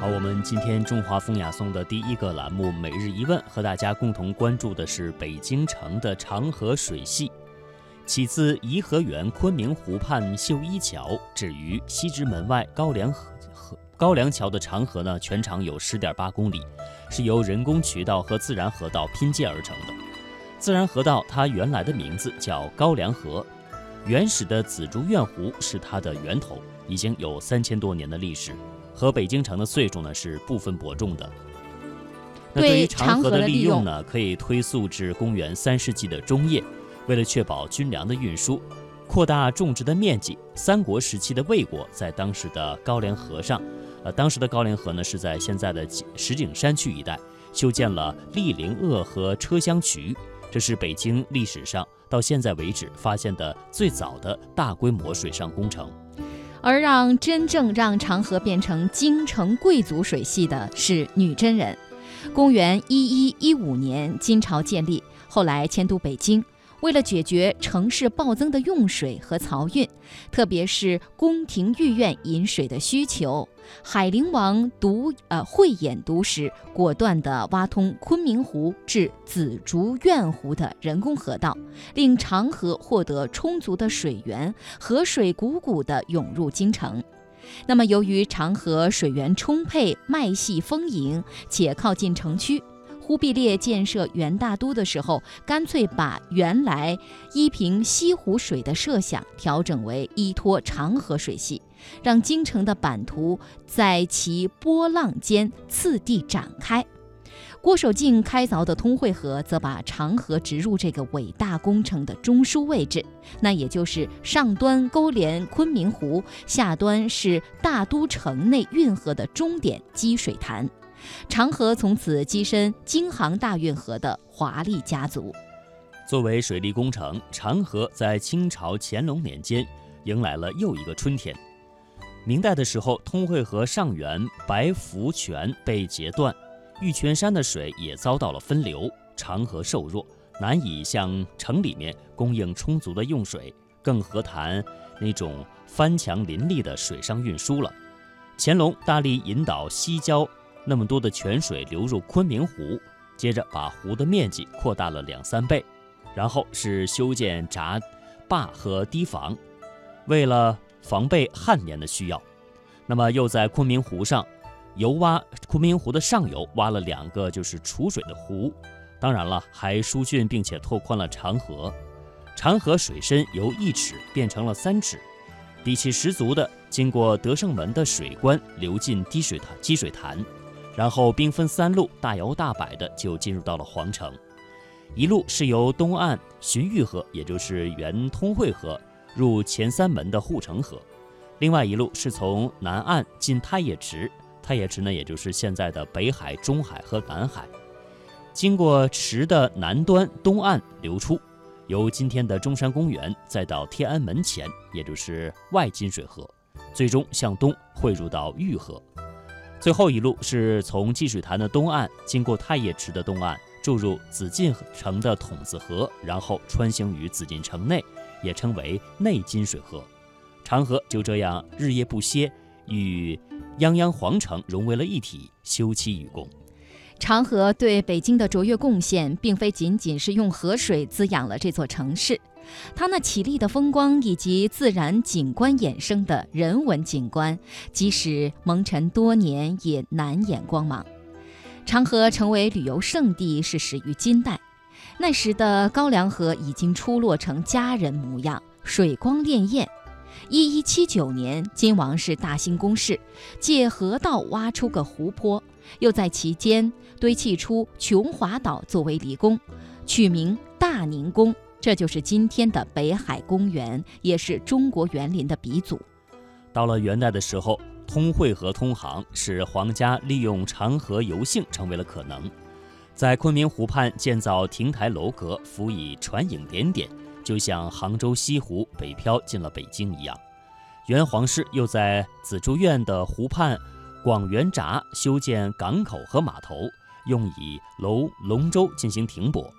好，我们今天中华风雅颂的第一个栏目每日一问，和大家共同关注的是北京城的长河水系。起自颐和园昆明湖畔秀衣桥，止于西直门外高梁河河高梁桥的长河呢，全长有十点八公里，是由人工渠道和自然河道拼接而成的。自然河道它原来的名字叫高梁河，原始的紫竹院湖是它的源头，已经有三千多年的历史。和北京城的岁数呢是不分伯仲的。那对于长河的利用呢，可以推溯至公元三世纪的中叶。为了确保军粮的运输，扩大种植的面积，三国时期的魏国在当时的高梁河上，呃，当时的高梁河呢是在现在的石景山区一带修建了立陵鄂和车厢渠，这是北京历史上到现在为止发现的最早的大规模水上工程。而让真正让长河变成京城贵族水系的是女真人。公元一一一五年，金朝建立，后来迁都北京。为了解决城市暴增的用水和漕运，特别是宫廷御苑饮水的需求，海陵王独呃慧眼独识，果断地挖通昆明湖至紫竹院湖的人工河道，令长河获得充足的水源，河水汩汩地涌入京城。那么，由于长河水源充沛、脉系丰盈，且靠近城区。忽必烈建设元大都的时候，干脆把原来依凭西湖水的设想调整为依托长河水系，让京城的版图在其波浪间次第展开。郭守敬开凿的通惠河，则把长河植入这个伟大工程的中枢位置，那也就是上端勾连昆明湖，下端是大都城内运河的终点积水潭。长河从此跻身京杭大运河的华丽家族。作为水利工程，长河在清朝乾隆年间迎来了又一个春天。明代的时候，通惠河上源白福泉被截断，玉泉山的水也遭到了分流，长河瘦弱，难以向城里面供应充足的用水，更何谈那种翻墙林立的水上运输了。乾隆大力引导西郊。那么多的泉水流入昆明湖，接着把湖的面积扩大了两三倍，然后是修建闸坝和堤防，为了防备旱年的需要，那么又在昆明湖上游挖昆明湖的上游挖了两个就是储水的湖，当然了，还疏浚并且拓宽了长河，长河水深由一尺变成了三尺，底气十足的经过德胜门的水关流进滴水潭积水潭。然后兵分三路，大摇大摆的就进入到了皇城。一路是由东岸荀彧河，也就是原通惠河入前三门的护城河；另外一路是从南岸进太液池，太液池呢，也就是现在的北海、中海和南海，经过池的南端东岸流出，由今天的中山公园再到天安门前，也就是外金水河，最终向东汇入到玉河。最后一路是从积水潭的东岸，经过太液池的东岸，注入紫禁城的筒子河，然后穿行于紫禁城内，也称为内金水河。长河就这样日夜不歇，与泱泱皇城融为了一体，休戚与共。长河对北京的卓越贡献，并非仅仅是用河水滋养了这座城市。它那绮丽的风光以及自然景观衍生的人文景观，即使蒙尘多年也难掩光芒。长河成为旅游胜地是始于金代，那时的高梁河已经出落成佳人模样，水光潋滟。一一七九年，金王室大兴宫室，借河道挖出个湖泊，又在其间堆砌出琼华岛作为离宫，取名大宁宫。这就是今天的北海公园，也是中国园林的鼻祖。到了元代的时候，通惠河通航，使皇家利用长河游幸成为了可能。在昆明湖畔建造亭台楼阁，辅以船影点点，就像杭州西湖北漂进了北京一样。元皇室又在紫竹院的湖畔广元闸修建港口和码头，用以楼龙舟进行停泊。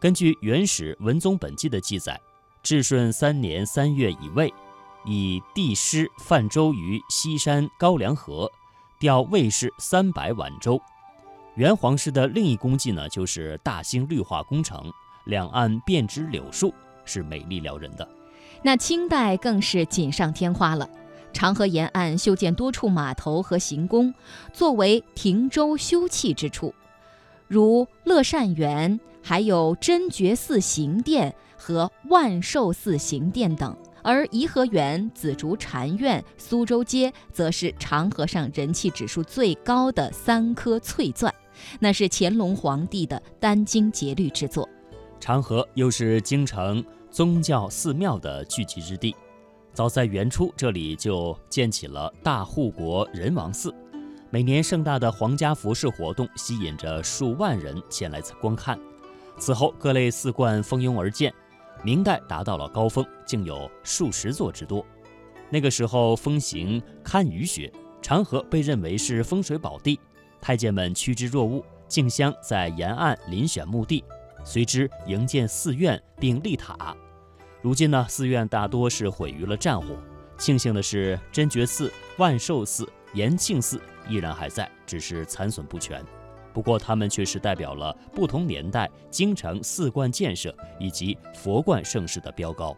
根据《元始文宗本纪》的记载，至顺三年三月乙未，以帝师泛舟于西山高梁河，调卫士三百碗舟。元皇室的另一功绩呢，就是大兴绿化工程，两岸遍植柳树，是美丽撩人的。那清代更是锦上添花了，长河沿岸修建多处码头和行宫，作为停舟休憩之处，如乐善园，还有真觉寺行殿和万寿寺行殿等。而颐和园、紫竹禅院、苏州街，则是长河上人气指数最高的三颗翠钻，那是乾隆皇帝的殚精竭虑之作。长河又是京城。宗教寺庙的聚集之地，早在元初，这里就建起了大护国仁王寺。每年盛大的皇家服饰活动吸引着数万人前来观看。此后，各类寺观蜂拥而建，明代达到了高峰，竟有数十座之多。那个时候风行堪舆学，长河被认为是风水宝地，太监们趋之若鹜，竞相在沿岸遴选墓地。随之营建寺院并立塔，如今呢，寺院大多是毁于了战火。庆幸的是，真觉寺、万寿寺、延庆寺依然还在，只是残损不全。不过，它们却是代表了不同年代京城寺观建设以及佛观盛世的标高。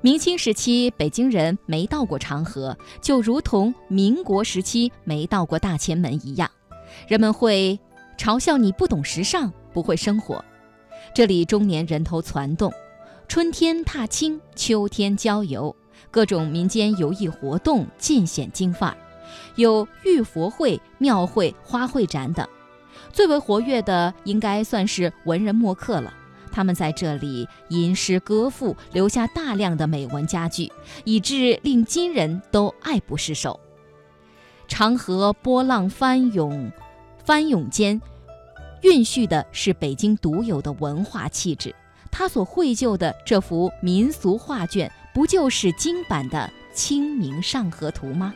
明清时期，北京人没到过长河，就如同民国时期没到过大前门一样，人们会嘲笑你不懂时尚，不会生活。这里终年人头攒动，春天踏青，秋天郊游，各种民间游艺活动尽显京范儿，有玉佛会、庙会、花卉展等。最为活跃的应该算是文人墨客了，他们在这里吟诗歌赋，留下大量的美文佳句，以致令今人都爱不释手。长河波浪翻涌，翻涌间。蕴蓄的是北京独有的文化气质，他所绘就的这幅民俗画卷，不就是京版的《清明上河图》吗？